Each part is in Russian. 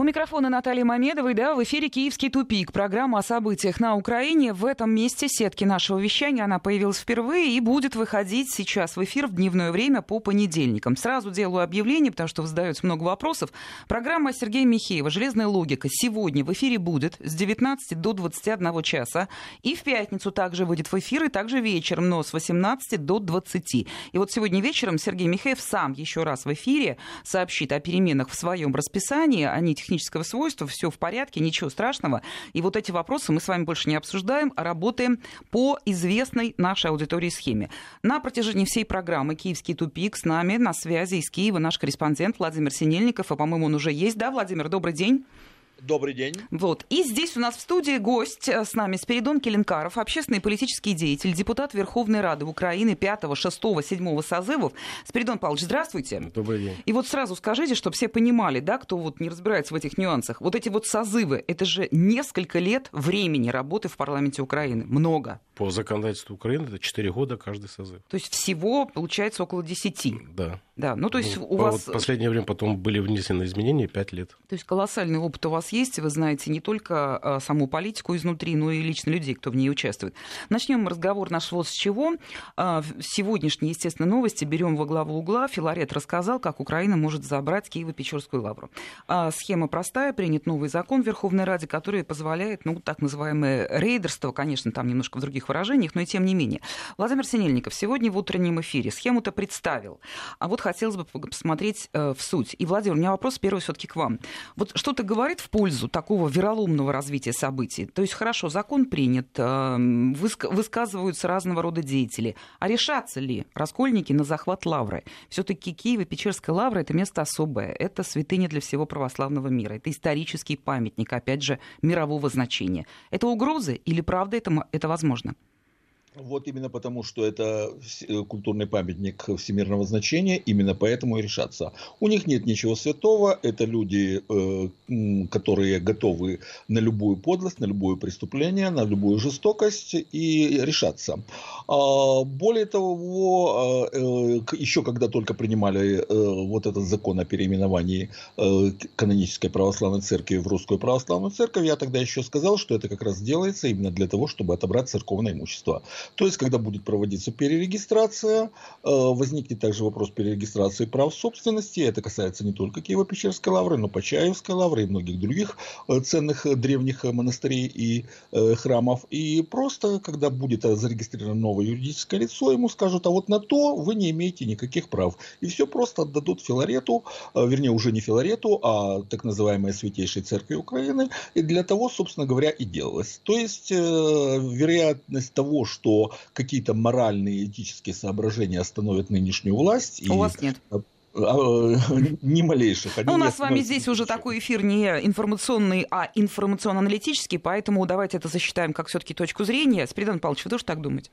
У микрофона Наталья Мамедовой, да, в эфире «Киевский тупик», программа о событиях на Украине. В этом месте сетки нашего вещания она появилась впервые и будет выходить сейчас в эфир в дневное время по понедельникам. Сразу делаю объявление, потому что вы задаете много вопросов. Программа Сергея Михеева «Железная логика» сегодня в эфире будет с 19 до 21 часа. И в пятницу также выйдет в эфир, и также вечером, но с 18 до 20. И вот сегодня вечером Сергей Михеев сам еще раз в эфире сообщит о переменах в своем расписании. Они технического свойства, все в порядке, ничего страшного. И вот эти вопросы мы с вами больше не обсуждаем, а работаем по известной нашей аудитории схеме. На протяжении всей программы «Киевский тупик» с нами на связи из Киева наш корреспондент Владимир Синельников. А, по-моему, он уже есть. Да, Владимир, добрый день. Добрый день. Вот. И здесь у нас в студии гость э, с нами Спиридон Келенкаров, общественный и политический деятель, депутат Верховной Рады Украины 5, 6, 7 созывов. Спиридон Павлович, здравствуйте. Добрый день. И вот сразу скажите, чтобы все понимали, да, кто вот не разбирается в этих нюансах, вот эти вот созывы, это же несколько лет времени работы в парламенте Украины. Много. По законодательству Украины это 4 года каждый созыв. То есть всего получается около 10. Да. Да, ну то есть ну, у вас... Вот последнее время потом были внесены изменения 5 лет. То есть колоссальный опыт у вас есть, вы знаете не только а, саму политику изнутри, но и лично людей, кто в ней участвует. Начнем разговор наш вот с чего. А, сегодняшние, естественно, новости берем во главу угла. Филарет рассказал, как Украина может забрать Киево-Печорскую лавру. А, схема простая, принят новый закон в Верховной Раде, который позволяет, ну, так называемое рейдерство, конечно, там немножко в других выражениях, но и тем не менее. Владимир Синельников сегодня в утреннем эфире схему-то представил. А вот хотелось бы посмотреть э, в суть. И, Владимир, у меня вопрос первый все-таки к вам. Вот что-то говорит в пользу такого вероломного развития событий? То есть, хорошо, закон принят, э, высказываются разного рода деятели. А решатся ли раскольники на захват лавры? Все-таки Киев и Печерская лавра – это место особое. Это святыня для всего православного мира. Это исторический памятник, опять же, мирового значения. Это угрозы или правда это, это возможно? Вот именно потому, что это э, культурный памятник всемирного значения, именно поэтому и решаться. У них нет ничего святого, это люди, э, которые готовы на любую подлость, на любое преступление, на любую жестокость и решаться. А, более того, э, еще когда только принимали вот этот закон о переименовании канонической православной церкви в русскую православную церковь, я тогда еще сказал, что это как раз делается именно для того, чтобы отобрать церковное имущество. То есть, когда будет проводиться перерегистрация, э, возникнет также вопрос перерегистрации прав собственности. Это касается не только Киево-Печерской лавры, но Почаевской лавры и многих других э, ценных э, древних монастырей и храмов. И просто, когда будет зарегистрировано новое юридическое лицо, ему скажут, а вот на то вы не имеете никаких прав. И все просто отдадут Филарету, вернее, уже не Филарету, а так называемой Святейшей Церкви Украины. И для того, собственно говоря, и делалось. То есть, вероятность того, что что какие-то моральные, этические соображения остановят нынешнюю власть. У и... вас нет а, а, ни малейших. ну, у нас с вами здесь уже такой эфир не информационный, а информационно-аналитический, поэтому давайте это засчитаем как все-таки точку зрения. Спиридон Павлович, вы тоже так думаете?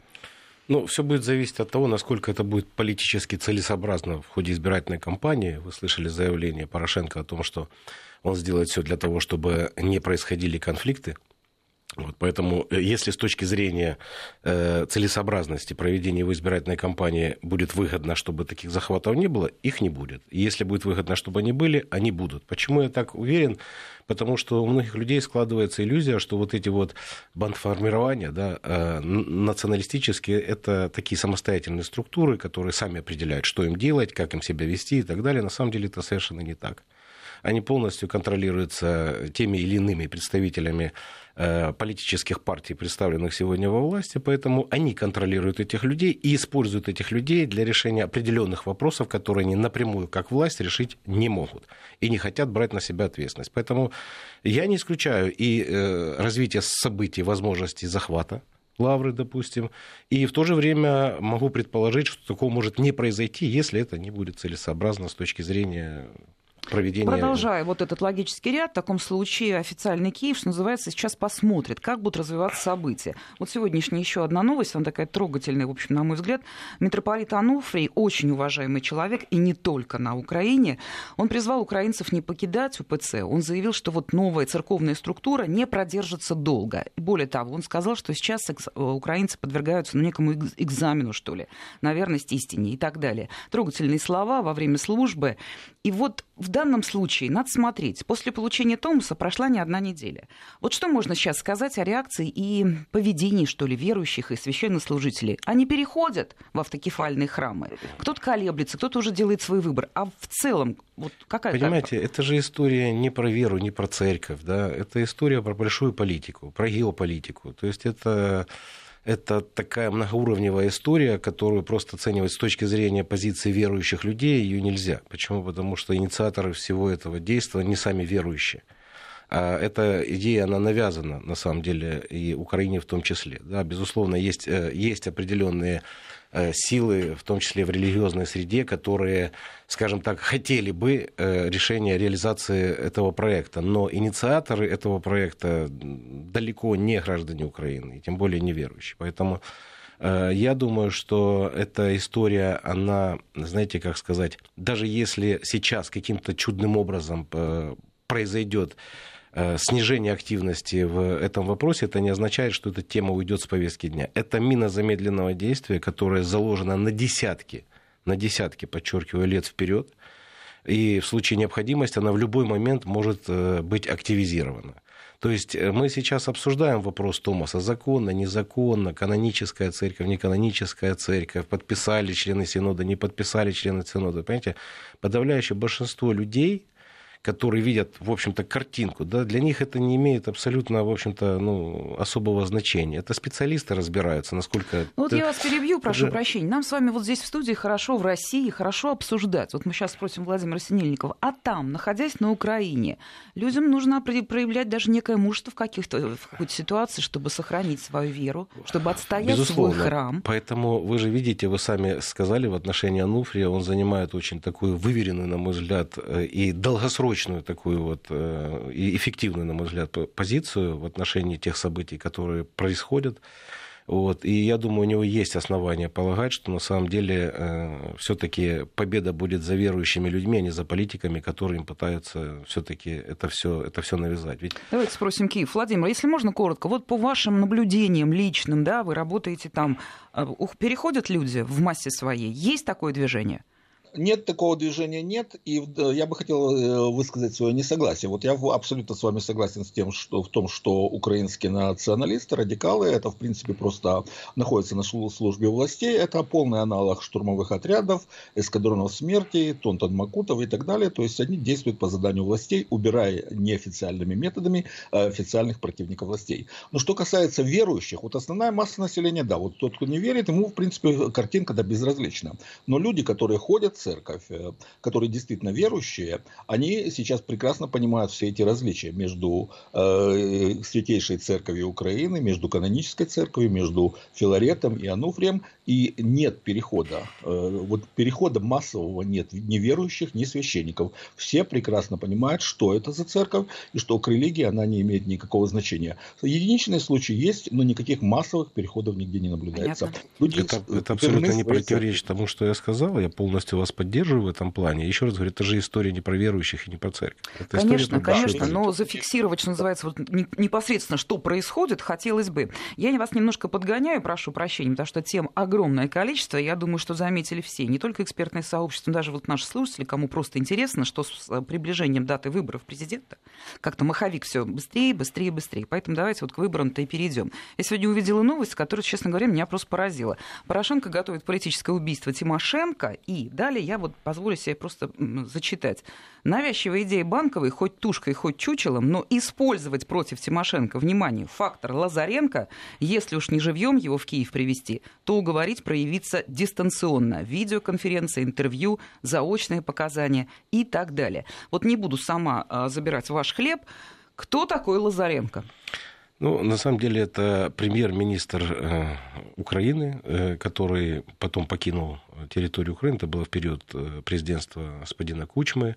Ну, все будет зависеть от того, насколько это будет политически целесообразно в ходе избирательной кампании. Вы слышали заявление Порошенко о том, что он сделает все для того, чтобы не происходили конфликты вот, поэтому, э, если с точки зрения э, целесообразности проведения его избирательной кампании будет выгодно, чтобы таких захватов не было, их не будет. И если будет выгодно, чтобы они были, они будут. Почему я так уверен? Потому что у многих людей складывается иллюзия, что вот эти вот бандформирования да, э, националистические, это такие самостоятельные структуры, которые сами определяют, что им делать, как им себя вести и так далее. На самом деле это совершенно не так. Они полностью контролируются теми или иными представителями политических партий, представленных сегодня во власти, поэтому они контролируют этих людей и используют этих людей для решения определенных вопросов, которые они напрямую, как власть, решить не могут и не хотят брать на себя ответственность. Поэтому я не исключаю и э, развитие событий, возможностей захвата лавры, допустим. И в то же время могу предположить, что такого может не произойти, если это не будет целесообразно с точки зрения проведения... Продолжая вот этот логический ряд, в таком случае официальный Киев, что называется, сейчас посмотрит, как будут развиваться события. Вот сегодняшняя еще одна новость, она такая трогательная, в общем, на мой взгляд. Митрополит Ануфрий, очень уважаемый человек, и не только на Украине, он призвал украинцев не покидать УПЦ. Он заявил, что вот новая церковная структура не продержится долго. Более того, он сказал, что сейчас украинцы подвергаются ну, некому экзамену, что ли, на верность истине и так далее. Трогательные слова во время службы. И вот в данном случае надо смотреть. После получения Томаса прошла не одна неделя. Вот что можно сейчас сказать о реакции и поведении, что ли, верующих и священнослужителей? Они переходят в автокефальные храмы. Кто-то колеблется, кто-то уже делает свой выбор. А в целом, вот какая Понимаете, это же история не про веру, не про церковь. Да? Это история про большую политику, про геополитику. То есть это это такая многоуровневая история, которую просто оценивать с точки зрения позиции верующих людей ее нельзя. Почему? Потому что инициаторы всего этого действия не сами верующие. А эта идея, она навязана, на самом деле, и Украине в том числе. Да, безусловно, есть, э, есть определенные Э, силы, в том числе в религиозной среде, которые, скажем так, хотели бы э, решения реализации этого проекта. Но инициаторы этого проекта далеко не граждане Украины, и тем более не верующие. Поэтому я думаю, что эта история, она, знаете, как сказать, даже если сейчас каким-то чудным образом произойдет снижение активности в этом вопросе, это не означает, что эта тема уйдет с повестки дня. Это мина замедленного действия, которая заложена на десятки, на десятки, подчеркиваю, лет вперед. И в случае необходимости она в любой момент может э, быть активизирована. То есть э, мы сейчас обсуждаем вопрос Томаса, законно, незаконно, каноническая церковь, неканоническая церковь, подписали члены Синода, не подписали члены Синода. Понимаете, подавляющее большинство людей – которые видят, в общем-то, картинку, да, для них это не имеет абсолютно, в общем-то, ну, особого значения. Это специалисты разбираются, насколько... Ну, вот это... я вас перебью, прошу да. прощения. Нам с вами вот здесь в студии хорошо в России, хорошо обсуждать. Вот мы сейчас спросим Владимира Синельникова. А там, находясь на Украине, людям нужно проявлять даже некое мужество в каких-то в какой-то ситуации, чтобы сохранить свою веру, чтобы отстоять Безусловно. свой храм. Поэтому вы же видите, вы сами сказали в отношении Ануфрия, он занимает очень такую выверенную, на мой взгляд, э, и долгосрочную точную такую вот э, и эффективную, на мой взгляд, позицию в отношении тех событий, которые происходят. Вот. И я думаю, у него есть основания полагать, что на самом деле э, все-таки победа будет за верующими людьми, а не за политиками, которые им пытаются все-таки это все это все навязать. Ведь... Давайте спросим Киев. Владимир, если можно коротко, вот по вашим наблюдениям личным, да, вы работаете там, э, переходят люди в массе своей, есть такое движение? Нет, такого движения нет, и я бы хотел э, высказать свое несогласие. Вот я абсолютно с вами согласен с тем, что в том, что украинские националисты, радикалы, это в принципе просто находятся на службе властей, это полный аналог штурмовых отрядов, эскадронов смерти, Тонтон Макутов и так далее. То есть они действуют по заданию властей, убирая неофициальными методами э, официальных противников властей. Но что касается верующих, вот основная масса населения, да, вот тот, кто не верит, ему в принципе картинка да безразлична. Но люди, которые ходят церковь, э, которые действительно верующие, они сейчас прекрасно понимают все эти различия между э, Святейшей Церковью Украины, между канонической церковью, между Филаретом и Ануфрием, и нет перехода. Э, вот перехода массового нет ни верующих, ни священников. Все прекрасно понимают, что это за церковь, и что к религии она не имеет никакого значения. Единичные случаи есть, но никаких массовых переходов нигде не наблюдается. Люди это, это абсолютно не противоречит тому, что я сказал. Я полностью вас поддерживаю в этом плане. Еще раз говорю, это же история не про верующих и не про церковь. Это конечно, конечно, но зафиксировать, что называется, вот непосредственно, что происходит, хотелось бы. Я вас немножко подгоняю, прошу прощения, потому что тем огромное количество, я думаю, что заметили все, не только экспертное сообщество, но даже вот наши слушатели, кому просто интересно, что с приближением даты выборов президента, как-то маховик все быстрее, быстрее, быстрее. Поэтому давайте вот к выборам-то и перейдем. Я сегодня увидела новость, которая, честно говоря, меня просто поразила. Порошенко готовит политическое убийство Тимошенко, и далее я вот позволю себе просто зачитать. Навязчивая идея банковой, хоть тушкой, хоть чучелом, но использовать против Тимошенко, внимание, фактор Лазаренко, если уж не живьем его в Киев привести, то уговорить проявиться дистанционно. Видеоконференция, интервью, заочные показания и так далее. Вот не буду сама а, забирать ваш хлеб. Кто такой Лазаренко? Ну, на самом деле, это премьер-министр э, Украины, э, который потом покинул территорию Украины. Это было в период э, президентства господина Кучмы.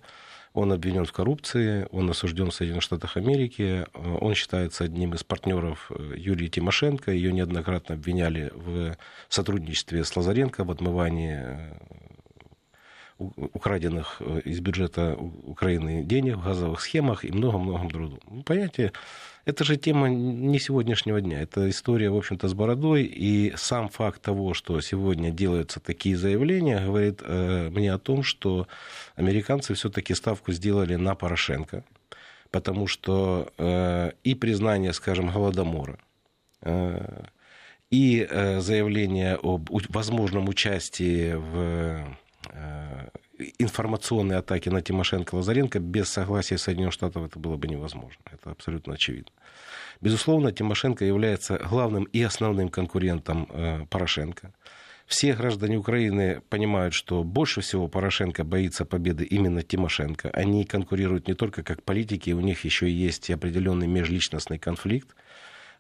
Он обвинен в коррупции, он осужден в Соединенных Штатах Америки. Он считается одним из партнеров Юлии Тимошенко. Ее неоднократно обвиняли в сотрудничестве с Лазаренко в отмывании украденных э, из бюджета Украины денег в газовых схемах и много-много другого. Ну, понимаете, это же тема не сегодняшнего дня. Это история, в общем-то, с бородой. И сам факт того, что сегодня делаются такие заявления, говорит э, мне о том, что американцы все-таки ставку сделали на Порошенко. Потому что э, и признание, скажем, Голодомора, и заявление об возможном участии в э, информационной атаке на Тимошенко Лазаренко без согласия Соединенных Штатов это было бы невозможно. Это абсолютно очевидно. Безусловно, Тимошенко является главным и основным конкурентом э, Порошенко. Все граждане Украины понимают, что больше всего Порошенко боится победы именно Тимошенко. Они конкурируют не только как политики, у них еще есть определенный межличностный конфликт.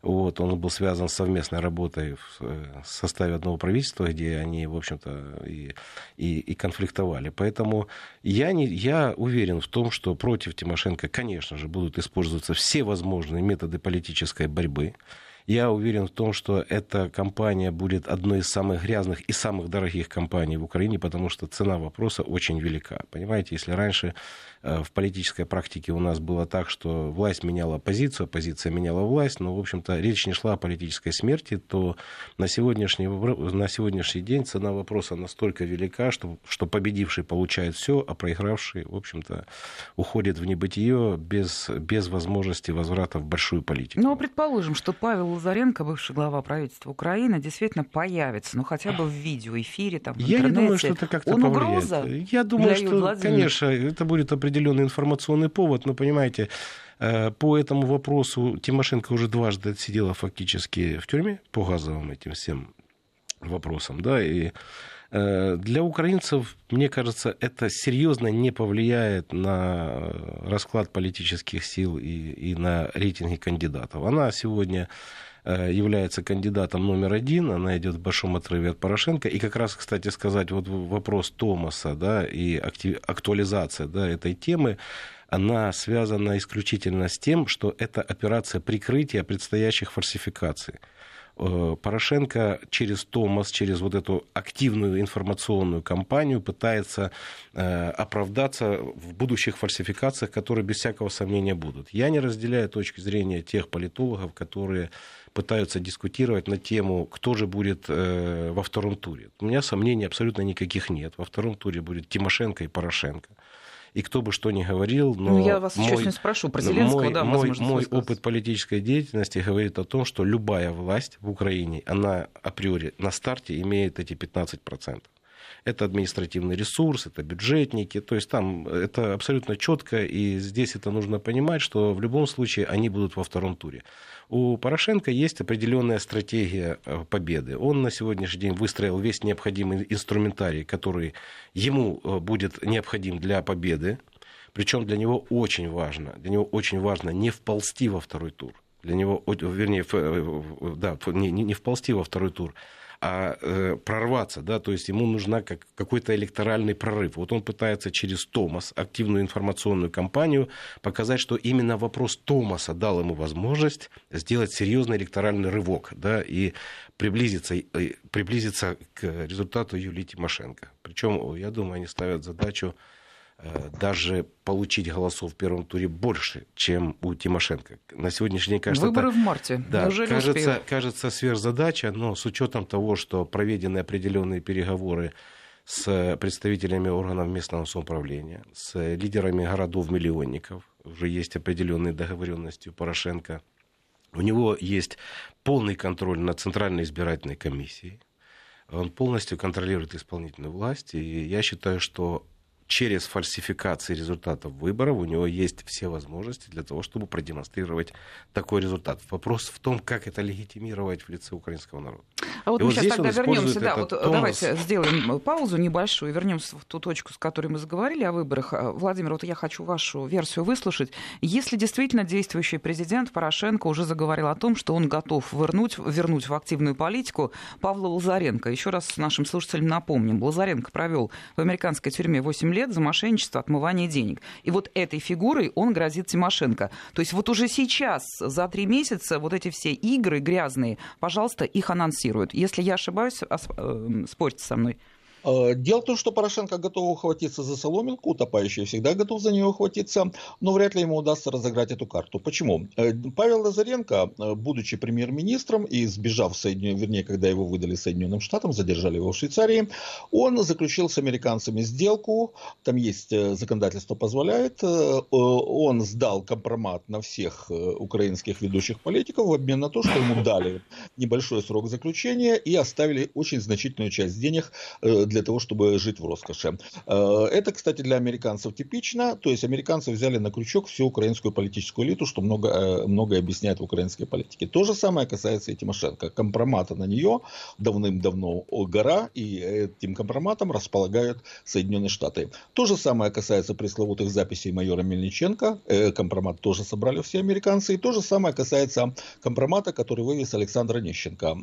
Вот, он был связан с совместной работой в э, составе одного правительства, где они, в общем-то, и, и, и конфликтовали. Поэтому я, не, я уверен в том, что против Тимошенко, конечно же, будут использоваться все возможные методы политической борьбы. Я уверен в том, что эта компания будет одной из самых грязных и самых дорогих компаний в Украине, потому что цена вопроса очень велика. Понимаете, если раньше в политической практике у нас было так, что власть меняла оппозицию, оппозиция меняла власть, но, в общем-то, речь не шла о политической смерти, то на сегодняшний, на сегодняшний день цена вопроса настолько велика, что, что победивший получает все, а проигравший, в общем-то, уходит в небытие без, без возможности возврата в большую политику. Ну, предположим, что Павел Лазаренко, бывший глава правительства Украины, действительно появится, ну, хотя бы в видеоэфире, там, в Я интернете. не думаю, что это как-то Он повлияет. угроза Я думаю, что, конечно, это будет определенно определенный информационный повод, но, понимаете, э, по этому вопросу Тимошенко уже дважды отсидела фактически в тюрьме по газовым этим всем вопросам, да, и э, для украинцев, мне кажется, это серьезно не повлияет на расклад политических сил и, и на рейтинги кандидатов. Она сегодня является кандидатом номер один, она идет в большом отрыве от Порошенко. И как раз, кстати сказать, вот вопрос Томаса да, и актуализация да, этой темы, она связана исключительно с тем, что это операция прикрытия предстоящих фальсификаций. Э, Порошенко через Томас, через вот эту активную информационную кампанию пытается э, оправдаться в будущих фальсификациях, которые без всякого сомнения будут. Я не разделяю точки зрения тех политологов, которые пытаются дискутировать на тему, кто же будет э, во втором туре. У меня сомнений абсолютно никаких нет. Во втором туре будет Тимошенко и Порошенко. И кто бы что ни говорил, но ну, я вас мой, не спрошу про Зеленского, мой, да, мой, мой опыт политической деятельности говорит о том, что любая власть в Украине, она априори на старте имеет эти 15% это административный ресурс, это бюджетники, то есть там это абсолютно четко, и здесь это нужно понимать, что в любом случае они будут во втором туре. У Порошенко есть определенная стратегия э, победы. Он на сегодняшний день выстроил весь необходимый инструментарий, который ему э, будет необходим для победы. Причем для него очень важно, для него очень важно не вползти во второй тур. Для него, вернее, э, да, не, не вползти во второй тур, а э, прорваться, да, то есть ему нужна как, какой-то электоральный прорыв. Вот он пытается через Томас, активную информационную кампанию, показать, что именно вопрос Томаса дал ему возможность сделать серьезный электоральный рывок, да, и приблизиться, приблизиться к результату Юлии Тимошенко. Причем, я думаю, они ставят задачу даже получить голосов в первом туре больше, чем у Тимошенко. На сегодняшний день кажется... Выборы это, в марте. Да, Неужели кажется, успеют? кажется сверхзадача, но с учетом того, что проведены определенные переговоры с представителями органов местного самоуправления, с лидерами городов-миллионников, уже есть определенные договоренности у Порошенко. У него есть полный контроль над Центральной избирательной комиссией. Он полностью контролирует исполнительную власть. И я считаю, что через фальсификации результатов выборов у него есть все возможности для того, чтобы продемонстрировать такой результат. Вопрос в том, как это легитимировать в лице украинского народа. А вот И мы вот сейчас тогда вернемся, да, вот тонус... давайте сделаем паузу небольшую, вернемся в ту точку, с которой мы заговорили о выборах. Владимир, вот я хочу вашу версию выслушать. Если действительно действующий президент Порошенко уже заговорил о том, что он готов вернуть, вернуть в активную политику Павла Лазаренко. Еще раз нашим слушателям напомним. Лазаренко провел в американской тюрьме 8 лет лет за мошенничество, отмывание денег. И вот этой фигурой он грозит Тимошенко. То есть вот уже сейчас, за три месяца, вот эти все игры грязные, пожалуйста, их анонсируют. Если я ошибаюсь, э, спорьте со мной. Э, дело в том, что Порошенко готов ухватиться за соломинку, утопающий всегда готов за нее ухватиться, но вряд ли ему удастся разыграть эту карту. Почему? Э, Павел Лазаренко, э, будучи премьер-министром и сбежав в Соединенные, вернее, когда его выдали Соединенным Штатам, задержали его в Швейцарии, он заключил с американцами сделку, там есть законодательство позволяет, он сдал компромат на всех украинских ведущих политиков в обмен на то, что ему дали небольшой срок заключения и оставили очень значительную часть денег для того, чтобы жить в роскоши. Э, это, кстати, для американцев типично. То есть американцы взяли на крючок всю украинскую политическую элиту, что много, э, многое объясняет в украинской политике. То же самое касается и Тимошенко. Компромата на нее давным-давно гора, и этим компроматом располагают Соединенные Штаты. То же самое касается пресловутых записей майора Мельниченко. Э, компромат тоже собрали все американцы. И то же самое касается компромата, который вывез Александр Онищенко,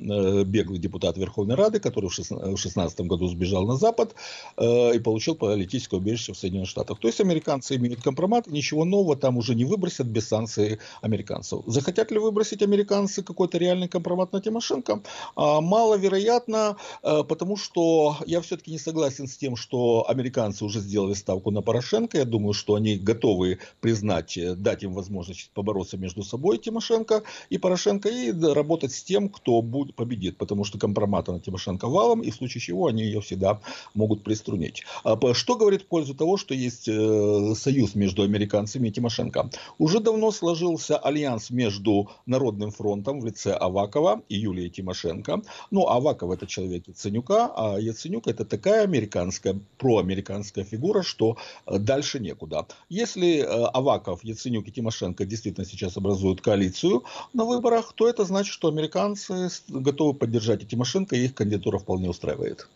беглый депутат Верховной Рады, который в 2016 году сбежал сбежал на Запад э, и получил политическое убежище в Соединенных Штатах. То есть американцы имеют компромат, ничего нового там уже не выбросят без санкций американцев. Захотят ли выбросить американцы какой-то реальный компромат на Тимошенко? А, маловероятно, э, потому что я все-таки не согласен с тем, что американцы уже сделали ставку на Порошенко. Я думаю, что они готовы признать, э, дать им возможность побороться между собой Тимошенко и Порошенко и работать с тем, кто будет, победит, потому что компромата на Тимошенко валом, и в случае чего они ее всегда всегда могут приструнить. А что говорит в пользу того, что есть э, союз между американцами и Тимошенко? Уже давно сложился альянс между Народным фронтом в лице Авакова и Юлии Тимошенко. Ну, Аваков это человек Яценюка, а Яценюк это такая американская, проамериканская фигура, что э, дальше некуда. Если э, Аваков, Яценюк и Тимошенко действительно сейчас образуют коалицию на выборах, то это значит, что американцы готовы поддержать и Тимошенко, и их кандидатура вполне устраивает.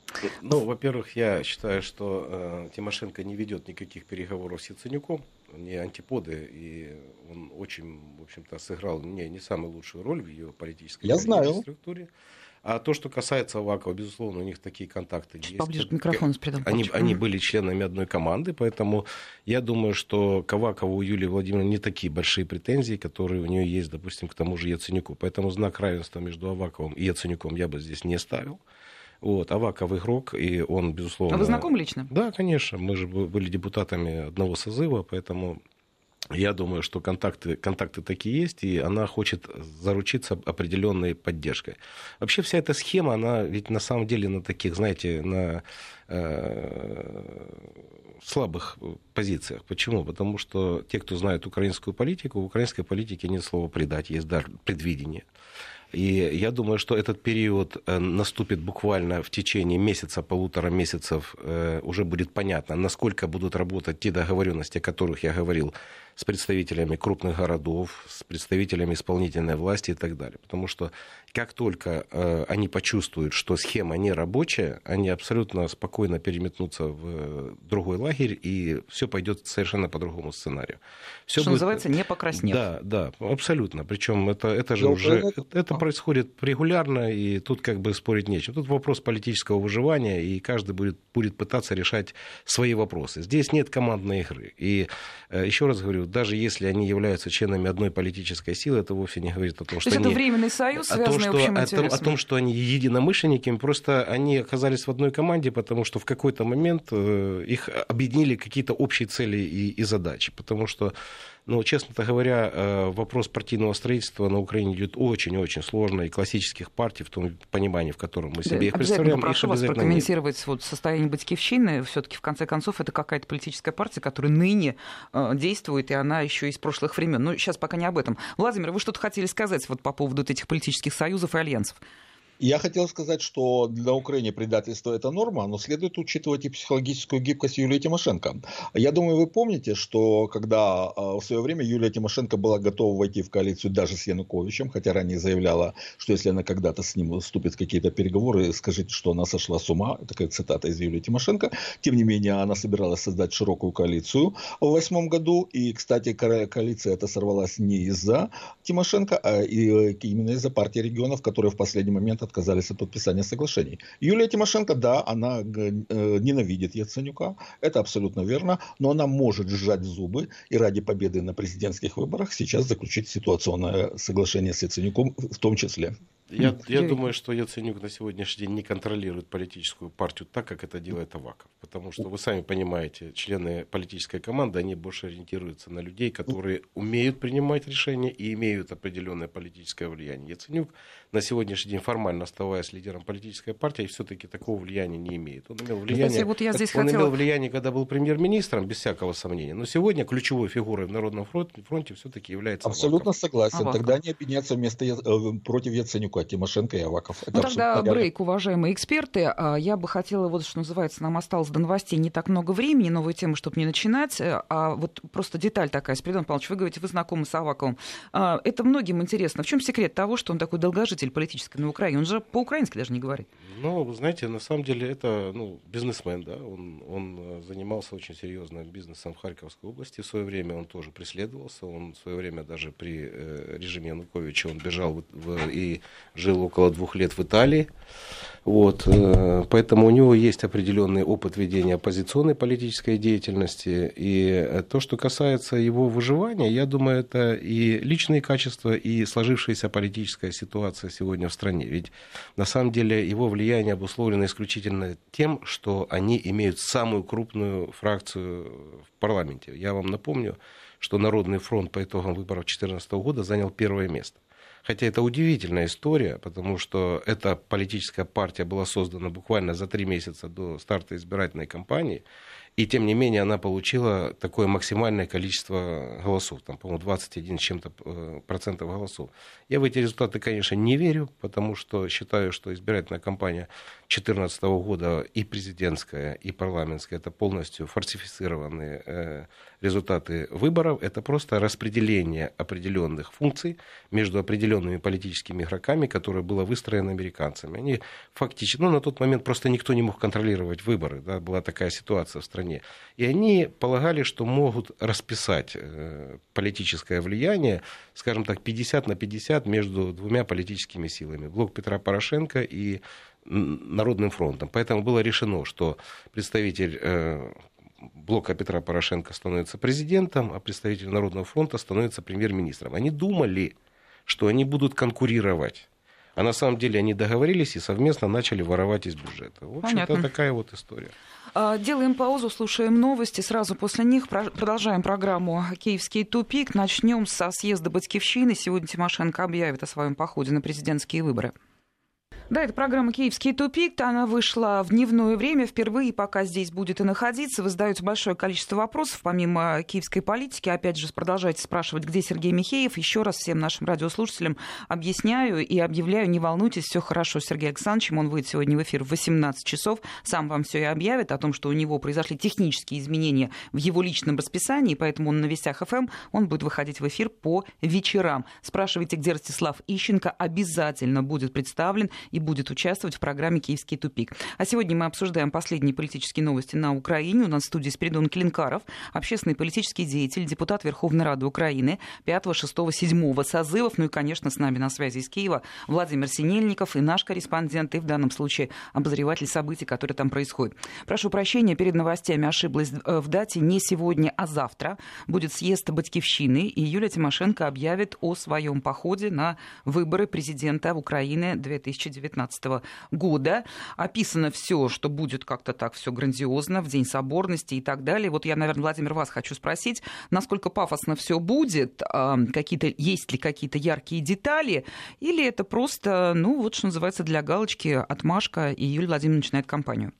Ну, во-первых, я считаю, что э, Тимошенко не ведет никаких переговоров с Яценюком, не антиподы, и он очень, в общем-то, сыграл не, не самую лучшую роль в ее политической я знаю. структуре. А то, что касается Авакова, безусловно, у них такие контакты Чуть есть. Поближе к микрофону они, они были членами одной команды, поэтому я думаю, что к Авакову у Юлии Владимировны не такие большие претензии, которые у нее есть, допустим, к тому же Яценюку. Поэтому знак равенства между Аваковым и Яценюком я бы здесь не ставил. Вот, Аваков игрок, и он, безусловно... А вы знакомы лично? Да, конечно. Мы же были депутатами одного созыва, поэтому я думаю, что контакты, контакты такие есть, и она хочет заручиться определенной поддержкой. Вообще вся эта схема, она ведь на самом деле на таких, знаете, на э, слабых позициях. Почему? Потому что те, кто знает украинскую политику, в украинской политике нет слова «предать», есть дар предвидения. И я думаю, что этот период э, наступит буквально в течение месяца, полутора месяцев. Э, уже будет понятно, насколько будут работать те договоренности, о которых я говорил с представителями крупных городов, с представителями исполнительной власти и так далее. Потому что как только э, они почувствуют, что схема не рабочая, они абсолютно спокойно переметнутся в другой лагерь, и все пойдет совершенно по другому сценарию. Все что будет... называется, не покраснев. Да, да, абсолютно. Причем это, это же уже это происходит регулярно, и тут как бы спорить нечем. Тут вопрос политического выживания, и каждый будет, будет пытаться решать свои вопросы. Здесь нет командной игры. И э, еще раз говорю, даже если они являются членами одной политической силы, это вовсе не говорит о том, что То есть они... это временный союз, связанный что, общим о, том, о том, что они единомышленники, просто они оказались в одной команде, потому что в какой-то момент э, их объединили какие-то общие цели и, и задачи. Потому что но, честно говоря, э, вопрос партийного строительства на Украине идет очень-очень сложно, и классических партий, в том понимании, в котором мы себе да, их представляем, прошу их вас прокомментировать нет. вот состояние Батькивщины. все таки в конце концов, это какая-то политическая партия, которая ныне э, действует, и она еще из прошлых времен. Но сейчас пока не об этом. Владимир, вы что-то хотели сказать вот по поводу вот этих политических союзов и альянсов? Я хотел сказать, что для Украины предательство это норма, но следует учитывать и психологическую гибкость Юлии Тимошенко. Я думаю, вы помните, что когда а, в свое время Юлия Тимошенко была готова войти в коалицию даже с Януковичем, хотя ранее заявляла, что если она когда-то с ним вступит в какие-то переговоры, скажите, что она сошла с ума. Такая цитата из Юлии Тимошенко. Тем не менее, она собиралась создать широкую коалицию в восьмом году. И, кстати, коалиция эта сорвалась не из-за Тимошенко, а именно из-за партии регионов, которые в последний момент отказались от подписания соглашений. Юлия Тимошенко, да, она э, ненавидит Яценюка, это абсолютно верно, но она может сжать зубы и ради победы на президентских выборах сейчас заключить ситуационное соглашение с Яценюком в том числе. Я, я думаю, что Яценюк на сегодняшний день не контролирует политическую партию так, как это делает Аваков. Потому что вы сами понимаете, члены политической команды, они больше ориентируются на людей, которые умеют принимать решения и имеют определенное политическое влияние. Яценюк на сегодняшний день формально оставаясь лидером политической партии, все-таки такого влияния не имеет. Он имел влияние, Кстати, вот я здесь он хотела... имел влияние, когда был премьер-министром, без всякого сомнения. Но сегодня ключевой фигурой в Народном фронте, фронте все-таки является Абсолютно Аваков. согласен. Аваков. Тогда они объединятся вместо, э, против Яценюка, Тимошенко и Аваков. Это ну, тогда брейк, уважаемые эксперты. А, я бы хотела, вот что называется, нам осталось до новостей не так много времени, новые темы, чтобы не начинать. А вот просто деталь такая. Спиридон Павлович, вы говорите, вы знакомы с Аваковым. А, это многим интересно. В чем секрет того, что он такой долгожитель политической на Украине? Он же по-украински даже не говорит. Ну, вы знаете, на самом деле это ну, бизнесмен, да, он, он э, занимался очень серьезным бизнесом в Харьковской области в свое время, он тоже преследовался, он в свое время даже при э, режиме Януковича он бежал в, в, и жил около двух лет в Италии, вот, э, поэтому у него есть определенный опыт ведения оппозиционной политической деятельности, и то, что касается его выживания, я думаю, это и личные качества, и сложившаяся политическая ситуация сегодня в стране, ведь на самом деле его влияние обусловлено исключительно тем, что они имеют самую крупную фракцию в парламенте. Я вам напомню, что Народный фронт по итогам выборов 2014 года занял первое место. Хотя это удивительная история, потому что эта политическая партия была создана буквально за три месяца до старта избирательной кампании. И тем не менее она получила такое максимальное количество голосов, там, по-моему, 21 с чем-то э, процентов голосов. Я в эти результаты, конечно, не верю, потому что считаю, что избирательная кампания 2014 года и президентская, и парламентская это полностью фальсифицированные э, результаты выборов. Это просто распределение определенных функций между определенными политическими игроками, которое было выстроено американцами. Они фактически, ну, на тот момент просто никто не мог контролировать выборы, да, была такая ситуация в стране. И они полагали, что могут расписать э, политическое влияние, скажем так, 50 на 50 между двумя политическими силами. Блок Петра Порошенко и Народным фронтом. Поэтому было решено, что представитель э, блока Петра Порошенко становится президентом, а представитель Народного фронта становится премьер-министром. Они думали, что они будут конкурировать. А на самом деле они договорились и совместно начали воровать из бюджета. В общем-то, такая вот история. А, делаем паузу, слушаем новости. Сразу после них продолжаем программу «Киевский тупик». Начнем со съезда Батькивщины. Сегодня Тимошенко объявит о своем походе на президентские выборы. Да, это программа «Киевский тупик». Она вышла в дневное время. Впервые пока здесь будет и находиться. Вы задаете большое количество вопросов, помимо киевской политики. Опять же, продолжайте спрашивать, где Сергей Михеев. Еще раз всем нашим радиослушателям объясняю и объявляю, не волнуйтесь, все хорошо с Сергеем Александровичем. Он выйдет сегодня в эфир в 18 часов. Сам вам все и объявит о том, что у него произошли технические изменения в его личном расписании, поэтому он на Вестях ФМ, он будет выходить в эфир по вечерам. Спрашивайте, где Ростислав Ищенко обязательно будет представлен и будет участвовать в программе «Киевский тупик». А сегодня мы обсуждаем последние политические новости на Украине. У нас в студии Спиридон Клинкаров, общественный политический деятель, депутат Верховной Рады Украины 5, 6, 7 созывов. Ну и, конечно, с нами на связи из Киева Владимир Синельников и наш корреспондент, и в данном случае обозреватель событий, которые там происходят. Прошу прощения, перед новостями ошиблась э, в дате не сегодня, а завтра. Будет съезд Батькивщины, и Юлия Тимошенко объявит о своем походе на выборы президента Украины 2019 2019 года. Описано все, что будет как-то так все грандиозно в День соборности и так далее. Вот я, наверное, Владимир, вас хочу спросить, насколько пафосно все будет, а, какие-то, есть ли какие-то яркие детали, или это просто, ну, вот что называется, для галочки отмашка, и Юлия Владимировна начинает кампанию?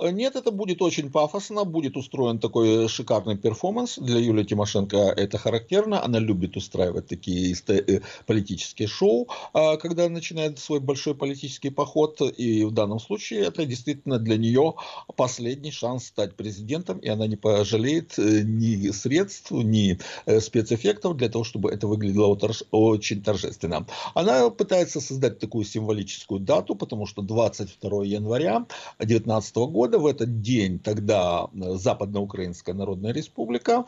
Нет, это будет очень пафосно, будет устроен такой шикарный перформанс. Для Юлии Тимошенко это характерно. Она любит устраивать такие э, политические шоу, а, когда начинает свой большой политический поход. И в данном случае это действительно для нее последний шанс стать президентом. И она не пожалеет э, ни средств, ни э, спецэффектов для того, чтобы это выглядело очень торжественно. Она пытается создать такую символическую дату, потому что 22 января 2019 года года. В этот день тогда Западноукраинская Народная Республика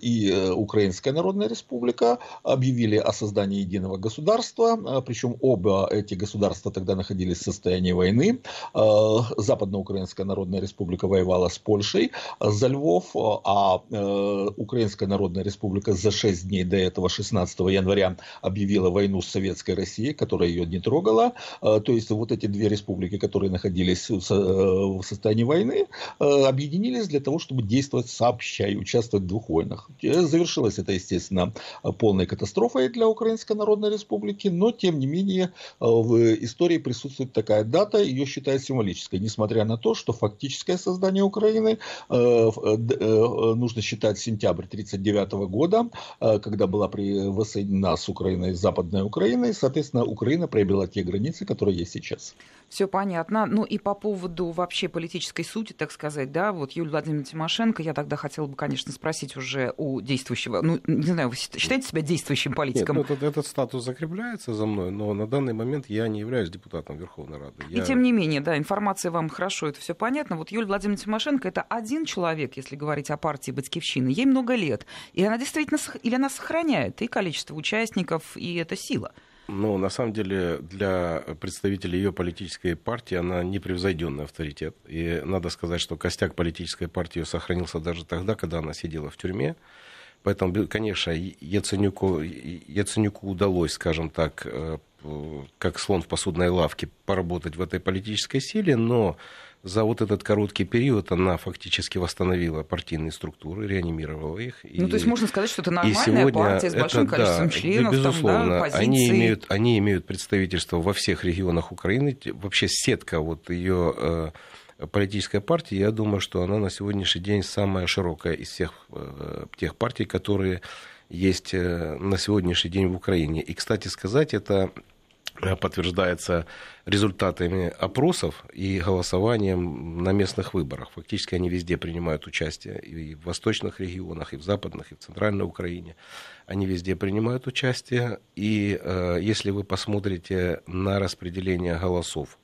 и Украинская Народная Республика объявили о создании единого государства. Причем оба эти государства тогда находились в состоянии войны. Западноукраинская Народная Республика воевала с Польшей за Львов, а Украинская Народная Республика за 6 дней до этого, 16 января, объявила войну с Советской Россией, которая ее не трогала. То есть вот эти две республики, которые находились в состоянии войны, объединились для того, чтобы действовать сообща и участвовать в двух войнах. Завершилось это, естественно, полной катастрофой для Украинской Народной Республики, но тем не менее в истории присутствует такая дата, ее считают символической, несмотря на то, что фактическое создание Украины нужно считать сентябрь 1939 года, когда была воссоединена с Украиной Западная Украина, и, соответственно, Украина приобрела те границы, которые есть сейчас. Все понятно. Ну и по поводу вообще политической сути, так сказать, да, вот Юлия Владимировна Тимошенко, я тогда хотела бы, конечно, спросить уже у действующего, ну, не знаю, вы считаете себя действующим политиком? Нет, ну, этот, этот статус закрепляется за мной, но на данный момент я не являюсь депутатом Верховной Рады. Я... И тем не менее, да, информация вам хорошо, это все понятно. Вот Юлия Владимировна Тимошенко это один человек, если говорить о партии Батькивщины, ей много лет, и она действительно, или она сохраняет и количество участников, и это сила. Ну, на самом деле, для представителей ее политической партии она непревзойденный авторитет. И надо сказать, что костяк политической партии сохранился даже тогда, когда она сидела в тюрьме. Поэтому, конечно, Яценюку, Яценюку удалось, скажем так, э, как слон в посудной лавке, поработать в этой политической силе, но за вот этот короткий период она фактически восстановила партийные структуры, реанимировала их. Ну, и, то есть можно сказать, что это нормальная партия с большим это, количеством да, членов, безусловно, там, да, они имеют, они имеют представительство во всех регионах Украины. Вообще сетка вот ее э, политической партии, я думаю, что она на сегодняшний день самая широкая из всех э, тех партий, которые есть э, на сегодняшний день в Украине. И, кстати сказать, это подтверждается результатами опросов и голосованием на местных выборах. Фактически они везде принимают участие, и в восточных регионах, и в западных, и в центральной Украине. Они везде принимают участие. И э, если вы посмотрите на распределение голосов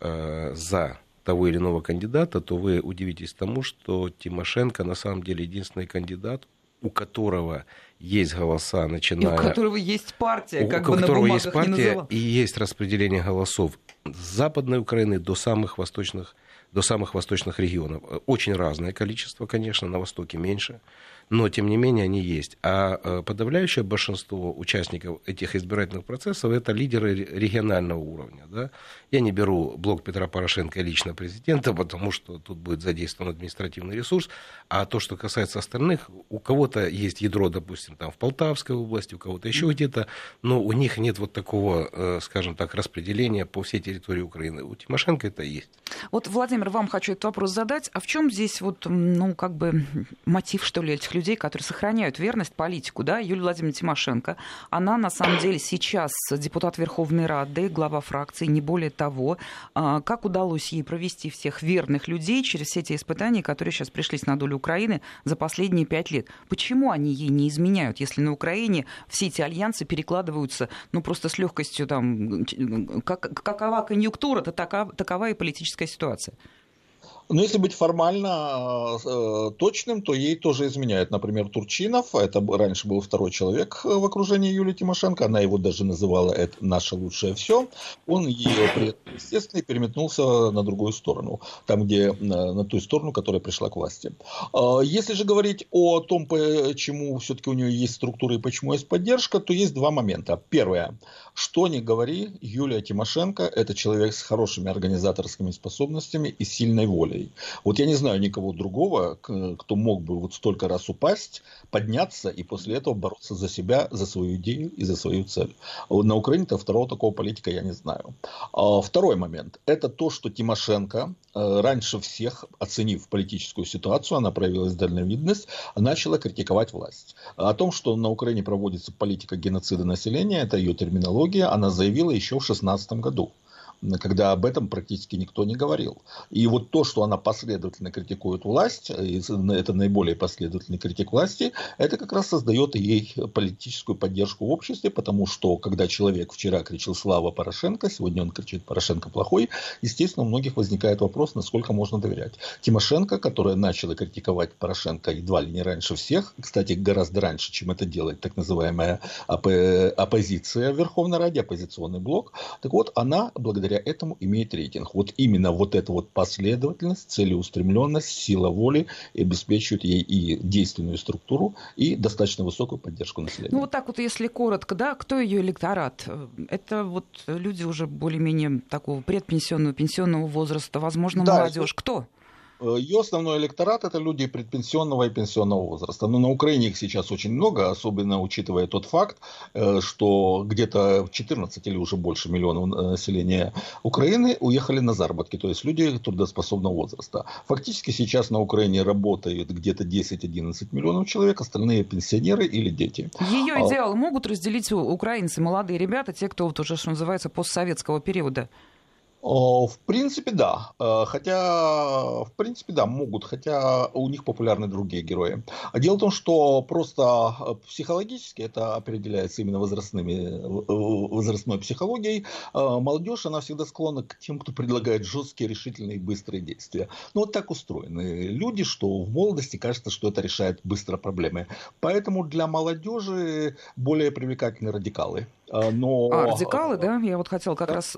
э, за того или иного кандидата, то вы удивитесь тому, что Тимошенко на самом деле единственный кандидат, у которого есть голоса, начиная... И у которого есть партия, как у бы которого на есть партия и есть распределение голосов с Западной Украины до самых восточных до самых восточных регионов. Очень разное количество, конечно, на Востоке меньше, но тем не менее они есть. А э, подавляющее большинство участников этих избирательных процессов это лидеры регионального уровня. Да? Я не беру блок Петра Порошенко лично президента, потому что тут будет задействован административный ресурс, а то, что касается остальных, у кого-то есть ядро, допустим, там в Полтавской области, у кого-то еще где-то, но у них нет вот такого, э, скажем так, распределения по всей территории Украины. У Тимошенко это есть. Вот, Владимир, вам хочу этот вопрос задать. А в чем здесь вот, ну, как бы мотив, что ли, этих людей? Людей, которые сохраняют верность политику, да, Юлия Владимировна Тимошенко, она на самом деле сейчас депутат Верховной Рады, глава фракции, не более того. А, как удалось ей провести всех верных людей через все эти испытания, которые сейчас пришлись на долю Украины за последние пять лет? Почему они ей не изменяют, если на Украине все эти альянсы перекладываются, ну, просто с легкостью там, как, какова конъюнктура, то такова, такова и политическая ситуация? Но если быть формально э, точным, то ей тоже изменяют. Например, Турчинов, это раньше был второй человек в окружении Юлии Тимошенко, она его даже называла «это наше лучшее все». Он ее, естественно, переметнулся на другую сторону, там, где, на, на ту сторону, которая пришла к власти. Э, если же говорить о том, почему все-таки у нее есть структура и почему есть поддержка, то есть два момента. Первое. Что ни говори, Юлия Тимошенко – это человек с хорошими организаторскими способностями и сильной волей людей. Вот я не знаю никого другого, кто мог бы вот столько раз упасть, подняться и после этого бороться за себя, за свою идею и за свою цель. На Украине-то второго такого политика я не знаю. А второй момент. Это то, что Тимошенко э, раньше всех, оценив политическую ситуацию, она проявила дальновидность, начала критиковать власть. О том, что на Украине проводится политика геноцида населения, это ее терминология, она заявила еще в 2016 году когда об этом практически никто не говорил. И вот то, что она последовательно критикует власть, это наиболее последовательный критик власти, это как раз создает ей политическую поддержку в обществе, потому что когда человек вчера кричал «Слава Порошенко», сегодня он кричит «Порошенко плохой», естественно, у многих возникает вопрос, насколько можно доверять. Тимошенко, которая начала критиковать Порошенко едва ли не раньше всех, кстати, гораздо раньше, чем это делает так называемая оппозиция в Верховной Раде, оппозиционный блок, так вот, она благодаря этому имеет рейтинг. Вот именно вот эта вот последовательность, целеустремленность, сила воли обеспечивают ей и действенную структуру, и достаточно высокую поддержку населения. Ну вот так вот, если коротко, да, кто ее электорат? Это вот люди уже более-менее такого предпенсионного, пенсионного возраста, возможно, да, молодежь. Кто? Ее основной электорат это люди предпенсионного и пенсионного возраста. Но на Украине их сейчас очень много, особенно учитывая тот факт, э, что где-то 14 или уже больше миллионов э, населения Украины уехали на заработки, то есть люди трудоспособного возраста. Фактически сейчас на Украине работают где-то 10-11 миллионов человек, остальные пенсионеры или дети. Ее а идеалы могут разделить украинцы, молодые ребята, те, кто вот уже, что называется, постсоветского периода? В принципе, да. Э, хотя, в принципе, да, могут, хотя у них популярны другие герои. Дело в том, что просто э, психологически это определяется именно возрастными, возрастной психологией. Э, молодежь, она всегда склонна к тем, кто предлагает жесткие, решительные быстрые действия. Ну, вот так устроены люди, что в молодости кажется, что это решает быстро проблемы. Поэтому для молодежи более привлекательны радикалы. А, но... А, радикалы, да? Я вот хотела как раз...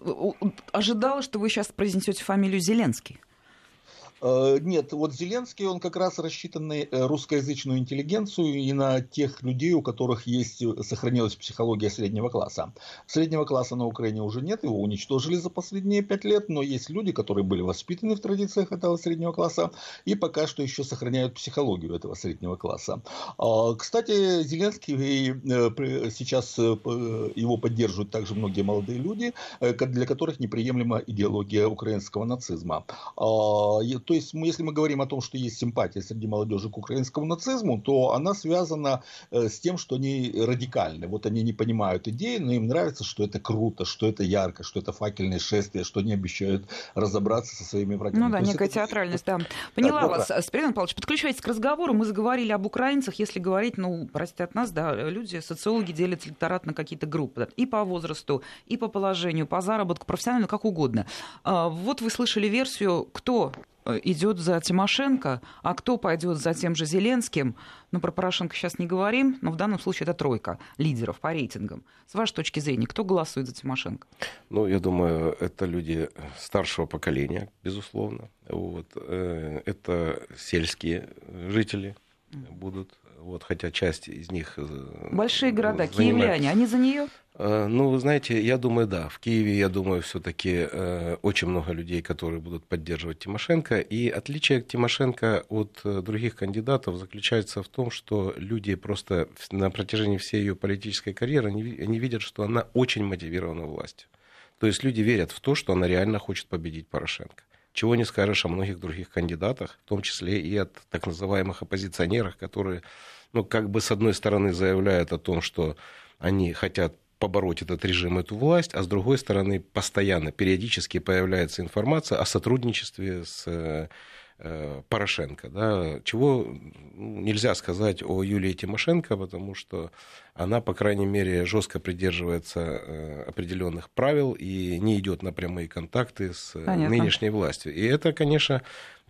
Ожидала, что вы сейчас произнесете фамилию Зеленский. Э, нет, вот Зеленский, он как раз рассчитан на э, русскоязычную интеллигенцию и на тех людей, у которых есть, э, сохранилась психология среднего класса. Среднего класса на Украине уже нет, его уничтожили за последние пять лет, но есть люди, которые были воспитаны в традициях этого среднего класса и пока что еще сохраняют психологию этого среднего класса. А, кстати, Зеленский сейчас его поддерживают также многие молодые люди, для которых неприемлема идеология украинского нацизма. То есть, если мы говорим о том, что есть симпатия среди молодежи к украинскому нацизму, то она связана э, с тем, что они радикальны. Вот они не понимают идеи, но им нравится, что это круто, что это ярко, что это факельное шествие, что они обещают разобраться со своими врагами. Ну да, то некая это... театральность, да. Поняла да, вас. Да. Спиридон Павлович, подключайтесь к разговору. Мы заговорили об украинцах. Если говорить, ну, простите от нас, да, люди, социологи делят электорат на какие-то группы. И по возрасту, и по положению, по заработку, профессионально, как угодно. А, вот вы слышали версию, кто Э, идет за Тимошенко, а кто пойдет за тем же Зеленским, ну, про Порошенко сейчас не говорим, но в данном случае это тройка лидеров по рейтингам. С вашей точки зрения, кто голосует за Тимошенко? Ну, я думаю, это люди старшего поколения, безусловно. Вот. Э, это сельские жители будут вот, хотя часть из них... Э, Большие города, занимает... киевляне, они за нее? Э, ну, вы знаете, я думаю, да. В Киеве, я думаю, все-таки э, очень много людей, которые будут поддерживать Тимошенко. И отличие Тимошенко от других кандидатов заключается в том, что люди просто на протяжении всей ее политической карьеры, они, они видят, что она очень мотивирована властью. То есть люди верят в то, что она реально хочет победить Порошенко. Чего не скажешь о многих других кандидатах, в том числе и от так называемых оппозиционеров, которые, ну, как бы с одной стороны заявляют о том, что они хотят побороть этот режим, эту власть, а с другой стороны постоянно, периодически появляется информация о сотрудничестве с э, Порошенко, да, чего нельзя сказать о Юлии Тимошенко, потому что она, по крайней мере, жестко придерживается э, определенных правил и не идет на прямые контакты с э, Понятно. нынешней властью. И это, конечно,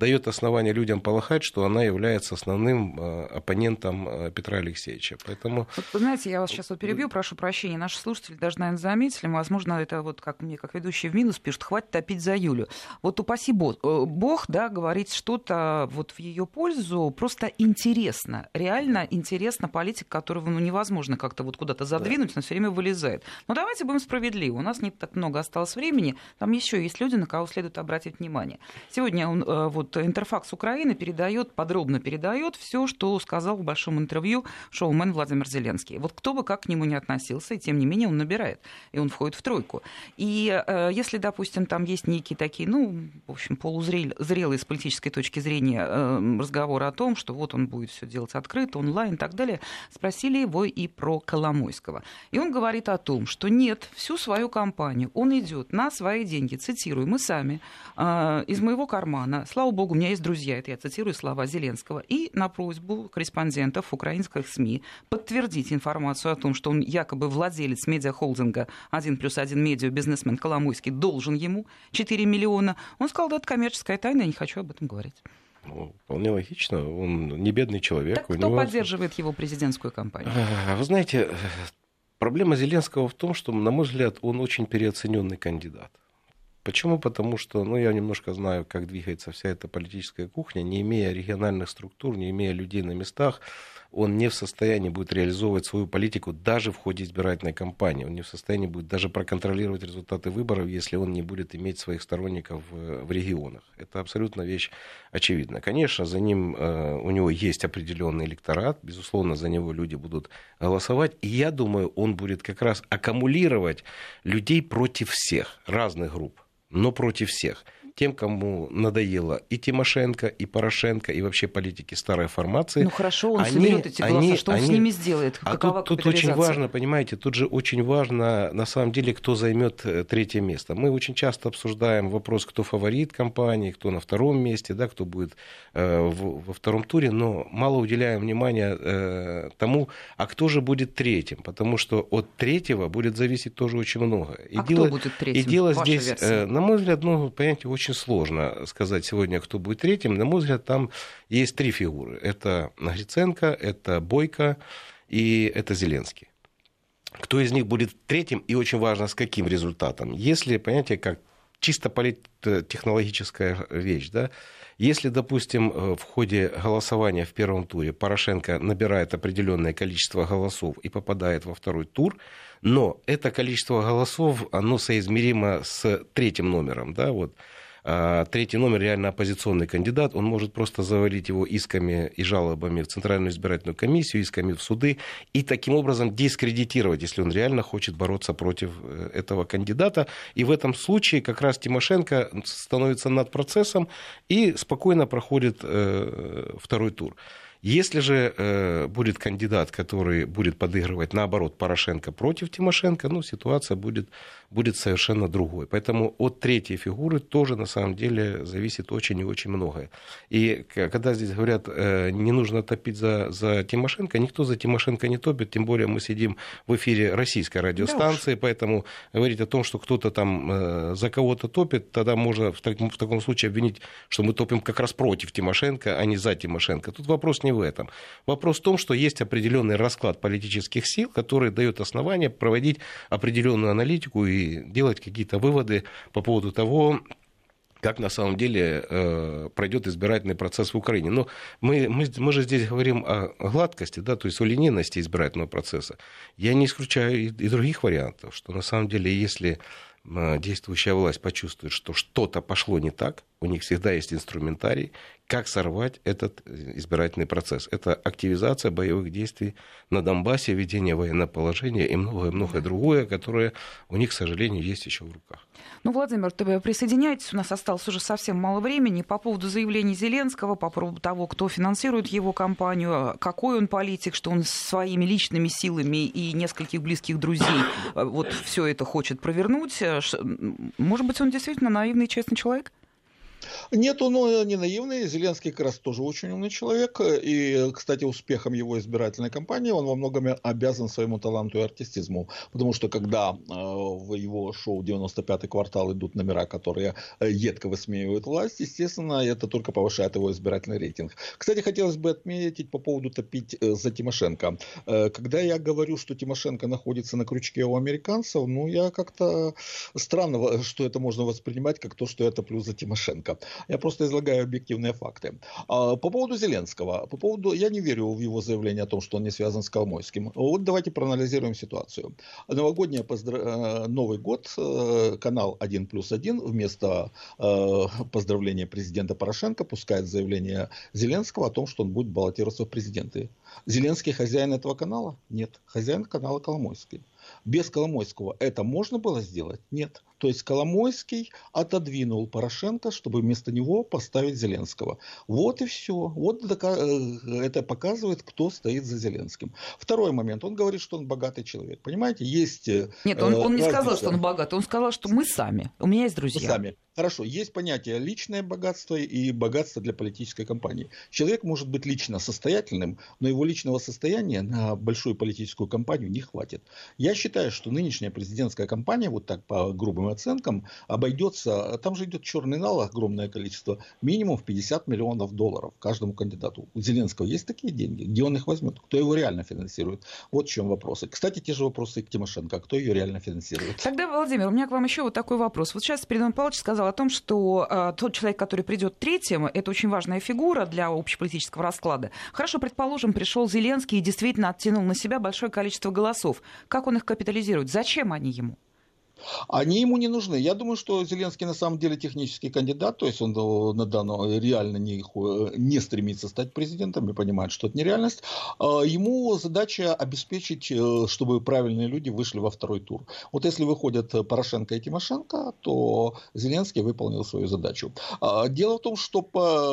дает основание людям полагать, что она является основным э, оппонентом Петра Алексеевича. Поэтому... Вот, знаете, я вас сейчас вот перебью, прошу прощения. Наши слушатели даже, наверное, заметили, возможно, это вот как мне, как ведущий в минус пишут, хватит топить за Юлю. Вот упаси Бог, Бог да, говорит что-то вот в ее пользу, просто интересно, реально интересно политика, которого ну, невозможно можно как-то вот куда-то задвинуть, да. но все время вылезает. Но давайте будем справедливы. У нас не так много осталось времени. Там еще есть люди, на кого следует обратить внимание. Сегодня он, э, вот Интерфакс Украины передает, подробно передает все, что сказал в большом интервью шоумен Владимир Зеленский. Вот кто бы как к нему не относился, и тем не менее он набирает, и он входит в тройку. И э, если, допустим, там есть некие такие, ну, в общем, полузрелые с политической точки зрения э, разговоры о том, что вот он будет все делать открыто, онлайн и так далее, спросили его и про Коломойского. И он говорит о том, что нет, всю свою кампанию он идет на свои деньги, цитирую, мы сами, э, из моего кармана, слава богу, у меня есть друзья, это я цитирую слова Зеленского, и на просьбу корреспондентов украинских СМИ подтвердить информацию о том, что он якобы владелец медиахолдинга 1 плюс 1 медиа, бизнесмен Коломойский, должен ему 4 миллиона. Он сказал, да, это коммерческая тайна, я не хочу об этом говорить. Ну, вполне логично. Он не бедный человек. Так кто него... поддерживает его президентскую кампанию? А, вы знаете, проблема Зеленского в том, что, на мой взгляд, он очень переоцененный кандидат. Почему? Потому что, ну, я немножко знаю, как двигается вся эта политическая кухня, не имея региональных структур, не имея людей на местах, он не в состоянии будет реализовывать свою политику даже в ходе избирательной кампании. Он не в состоянии будет даже проконтролировать результаты выборов, если он не будет иметь своих сторонников в, в регионах. Это абсолютно вещь очевидна. Конечно, за ним э, у него есть определенный электорат, безусловно, за него люди будут голосовать. И я думаю, он будет как раз аккумулировать людей против всех разных групп, но против всех тем, кому надоело и Тимошенко, и Порошенко, и вообще политики старой формации. Ну хорошо, он они, соберет эти голоса, они, что он они... с ними сделает? А тут, тут очень важно, понимаете, тут же очень важно, на самом деле, кто займет э, третье место. Мы очень часто обсуждаем вопрос, кто фаворит компании, кто на втором месте, да, кто будет э, в, во втором туре, но мало уделяем внимания э, тому, а кто же будет третьим, потому что от третьего будет зависеть тоже очень много. И а дело, кто будет третьим? И дело здесь, э, на мой взгляд, ну, понимаете, очень очень сложно сказать сегодня, кто будет третьим. На мой взгляд, там есть три фигуры. Это Гриценко, это Бойко и это Зеленский. Кто из них будет третьим и очень важно, с каким результатом. Если, понимаете, как чисто политтехнологическая вещь, да, если, допустим, в ходе голосования в первом туре Порошенко набирает определенное количество голосов и попадает во второй тур, но это количество голосов, оно соизмеримо с третьим номером, да, вот, третий номер реально оппозиционный кандидат, он может просто завалить его исками и жалобами в Центральную избирательную комиссию, исками в суды, и таким образом дискредитировать, если он реально хочет бороться против э, этого кандидата. И в этом случае как раз Тимошенко становится над процессом и спокойно проходит э, второй тур. Если же э, будет кандидат, который будет подыгрывать, наоборот, Порошенко против Тимошенко, ну, ситуация будет, будет совершенно другой. Поэтому от третьей фигуры тоже, на самом деле, зависит очень и очень многое. И когда здесь говорят, э, не нужно топить за, за Тимошенко, никто за Тимошенко не топит, тем более мы сидим в эфире российской радиостанции, да поэтому говорить о том, что кто-то там э, за кого-то топит, тогда можно в, так, в таком случае обвинить, что мы топим как раз против Тимошенко, а не за Тимошенко. Тут вопрос не в этом. Вопрос в том, что есть определенный расклад политических сил, который дает основание проводить определенную аналитику и делать какие-то выводы по поводу того, как на самом деле э, пройдет избирательный процесс в Украине. Но мы, мы, мы же здесь говорим о гладкости, да, то есть о линейности избирательного процесса. Я не исключаю и, и других вариантов, что на самом деле, если э, действующая власть почувствует, что что-то пошло не так, у них всегда есть инструментарий, как сорвать этот э, избирательный процесс. Это активизация боевых действий на Донбассе, введение военного положения и многое-многое другое, которое у них, к сожалению, есть еще в руках. Ну, Владимир, ты присоединяйтесь. У нас осталось уже совсем мало времени. По поводу заявлений Зеленского, по поводу того, кто финансирует его кампанию, какой он политик, что он своими личными силами и нескольких близких друзей э, вот все это хочет провернуть. Э, может быть, он действительно наивный и честный человек? Нет, он э, не наивный. Зеленский как раз тоже очень умный человек. И, кстати, успехом его избирательной кампании он во многом обязан своему таланту и артистизму. Потому что когда э, в его шоу «95-й квартал» идут номера, которые э, едко высмеивают власть, естественно, это только повышает его избирательный рейтинг. Кстати, хотелось бы отметить по поводу топить за Тимошенко. Когда я говорю, что Тимошенко находится на крючке у американцев, ну, я как-то странно, что это можно воспринимать как то, что я топлю за Тимошенко. Я просто излагаю объективные факты. А, по поводу Зеленского. По поводу, я не верю в его заявление о том, что он не связан с Коломойским. Вот давайте проанализируем ситуацию. Новогодний поздра... Э, Новый год, э, канал 1 плюс 1 вместо э, поздравления президента Порошенко пускает заявление Зеленского о том, что он будет баллотироваться в президенты. Зеленский хозяин этого канала? Нет. Хозяин канала Коломойский. Без Коломойского это можно было сделать? Нет. То есть Коломойский отодвинул Порошенко, чтобы вместо него поставить Зеленского. Вот и все. Вот э, это показывает, кто стоит за Зеленским. Второй момент. Он говорит, что он богатый человек. Понимаете, есть... Нет, он, он не сказал, что он богатый. Он сказал, что мы сами. У меня есть друзья. Мы сами. Хорошо, есть понятие личное богатство и богатство для политической кампании. Человек может быть лично состоятельным, но его личного состояния на большую политическую кампанию не хватит. Я считаю, что нынешняя президентская кампания, вот так по грубым оценкам, обойдется, там же идет черный нал, огромное количество, минимум в 50 миллионов долларов каждому кандидату. У Зеленского есть такие деньги? Где он их возьмет? Кто его реально финансирует? Вот в чем вопросы. Кстати, те же вопросы и к Тимошенко. Кто ее реально финансирует? Тогда, Владимир, у меня к вам еще вот такой вопрос. Вот сейчас Спиридон Павлович сказал о том, что э, тот человек, который придет третьим, это очень важная фигура для общеполитического расклада. Хорошо, предположим, пришел Зеленский и действительно оттянул на себя большое количество голосов. Как он их капитализирует? Зачем они ему? Они ему не нужны. Я думаю, что Зеленский на самом деле технический кандидат, то есть он э, на данном реально не, э, не стремится стать президентом и понимает, что это нереальность. А ему задача обеспечить, э, чтобы правильные люди вышли во второй тур. Вот если выходят Порошенко и Тимошенко, то Зеленский выполнил свою задачу. А дело в том, что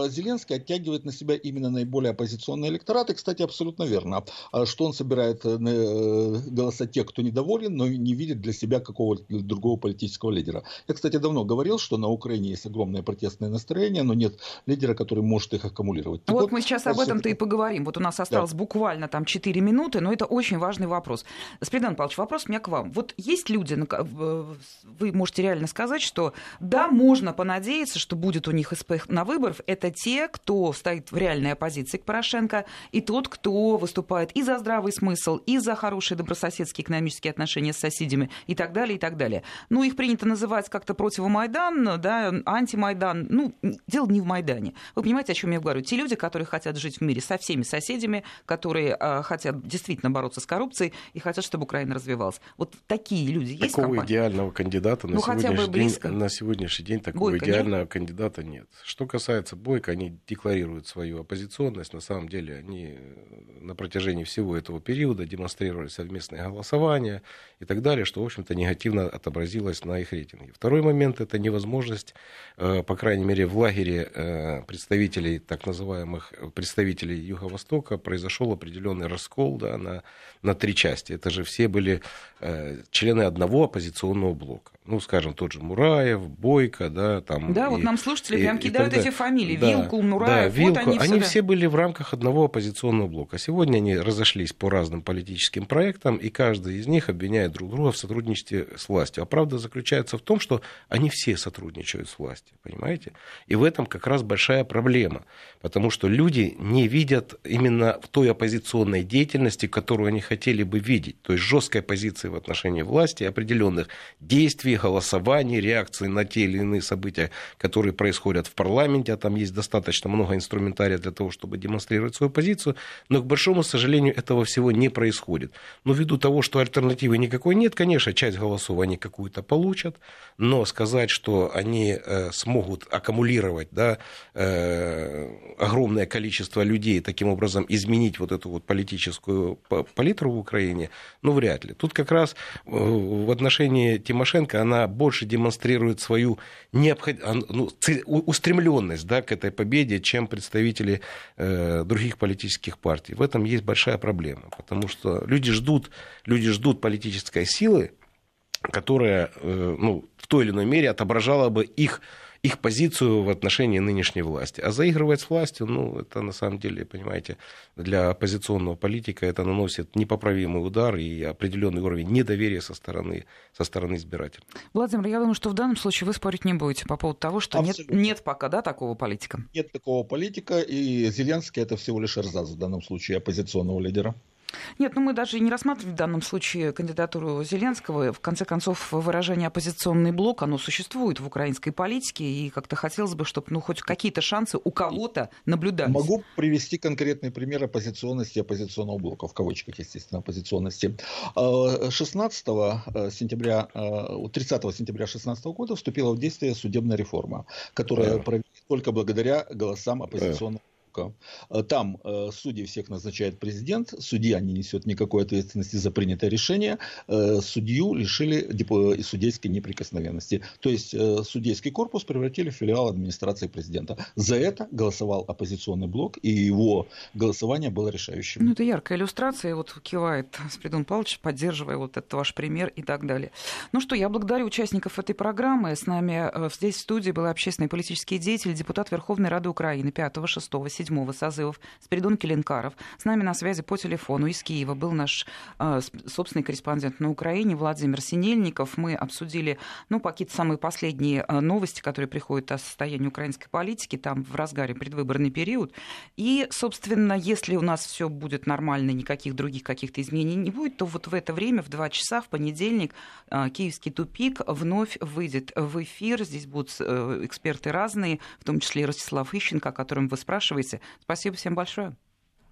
Зеленский оттягивает на себя именно наиболее оппозиционные электораты. Кстати, абсолютно верно, а что он собирает голоса тех, кто недоволен, но не видит для себя какого-то другого политического лидера. Я, кстати, давно говорил, что на Украине есть огромное протестное настроение, но нет лидера, который может их аккумулировать. Так вот, вот мы сейчас об этом-то и поговорим. Вот у нас осталось да. буквально там 4 минуты, но это очень важный вопрос. Спридан Павлович, вопрос у меня к вам. Вот есть люди, вы можете реально сказать, что да, можно понадеяться, что будет у них СП на выборах. Это те, кто стоит в реальной оппозиции к Порошенко, и тот, кто выступает и за здравый смысл, и за хорошие добрососедские экономические отношения с соседями, и так далее, и так далее далее. Ну, их принято называть как-то противомайдан, да, антимайдан. Ну, дело не в Майдане. Вы понимаете, о чем я говорю? Те люди, которые хотят жить в мире со всеми соседями, которые э, хотят действительно бороться с коррупцией и хотят, чтобы Украина развивалась. Вот такие люди есть Такого идеального кандидата на, ну, сегодняшний день, на сегодняшний день такого Бойко идеального нет? кандидата нет. Что касается Бойко, они декларируют свою оппозиционность. На самом деле они на протяжении всего этого периода демонстрировали совместное голосование и так далее, что, в общем-то, негативно отобразилось на их рейтинге. Второй момент – это невозможность, э, по крайней мере, в лагере э, представителей, так называемых представителей Юго-Востока, произошел определенный раскол да, на, на три части. Это же все были э, члены одного оппозиционного блока ну, скажем, тот же Мураев, Бойко, да, там. Да, и, вот нам слушатели и, прям кидают эти фамилии. Да, Вилкул, Мураев, да, Вилку. вот они, они все были в рамках одного оппозиционного блока. Сегодня они разошлись по разным политическим проектам, и каждый из них обвиняет друг друга в сотрудничестве с властью. А правда заключается в том, что они все сотрудничают с властью, понимаете? И в этом как раз большая проблема, потому что люди не видят именно в той оппозиционной деятельности, которую они хотели бы видеть, то есть жесткой позиции в отношении власти, определенных действий, голосований, реакции на те или иные события, которые происходят в парламенте, а там есть достаточно много инструментария для того, чтобы демонстрировать свою позицию, но, к большому сожалению, этого всего не происходит. Но ввиду того, что альтернативы никакой нет, конечно, часть голосов они какую-то получат, но сказать, что они э, смогут аккумулировать да, э, огромное количество людей, таким образом изменить вот эту вот политическую палитру в Украине, ну, вряд ли. Тут как раз э, в отношении Тимошенко она больше демонстрирует свою необход... ну, устремленность да, к этой победе, чем представители других политических партий. В этом есть большая проблема, потому что люди ждут, люди ждут политической силы, которая э, ну, в той или иной мере отображала бы их их позицию в отношении нынешней власти. А заигрывать с властью, ну, это на самом деле, понимаете, для оппозиционного политика это наносит непоправимый удар и определенный уровень недоверия со стороны, со стороны избирателей. Владимир, я думаю, что в данном случае вы спорить не будете по поводу того, что нет, нет пока да, такого политика. Нет такого политика, и Зеленский это всего лишь эрзац в данном случае оппозиционного лидера. Нет, ну мы даже не рассматривали в данном случае кандидатуру Зеленского. В конце концов, выражение «оппозиционный блок», оно существует в украинской политике, и как-то хотелось бы, чтобы ну, хоть какие-то шансы у кого-то наблюдались. Могу привести конкретный пример оппозиционности оппозиционного блока, в кавычках, естественно, оппозиционности. 16 а, э, сентября, 30 э, сентября 2016 года вступила в действие судебная реформа, которая проведена только благодаря голосам оппозиционного ошибка. Там судьи всех назначает президент, судья не несет никакой ответственности за принятое решение, судью лишили судейской неприкосновенности. То есть судейский корпус превратили в филиал администрации президента. За это голосовал оппозиционный блок, и его голосование было решающим. Ну, это яркая иллюстрация, вот кивает Спридон Павлович, поддерживая вот этот ваш пример и так далее. Ну что, я благодарю участников этой программы. С нами э, здесь в студии был общественный и политический деятель, депутат Верховной Рады Украины 5, 6, 7 созывов Спиридон Келенкаров. С нами на связи по телефону из Киева был наш э, собственный корреспондент на Украине Владимир Синельников. Мы обсудили, ну, какие-то самые последние э, новости, которые приходят о состоянии украинской политики, там в разгаре предвыборный период. И, собственно, если у нас все будет нормально, никаких других каких-то изменений не будет, то вот в это время, в 2 часа, в понедельник, э, Киевский тупик вновь выйдет в эфир. Здесь будут э, эксперты разные, в том числе и Ростислав Ищенко, о котором вы спрашиваете. Спасибо всем большое.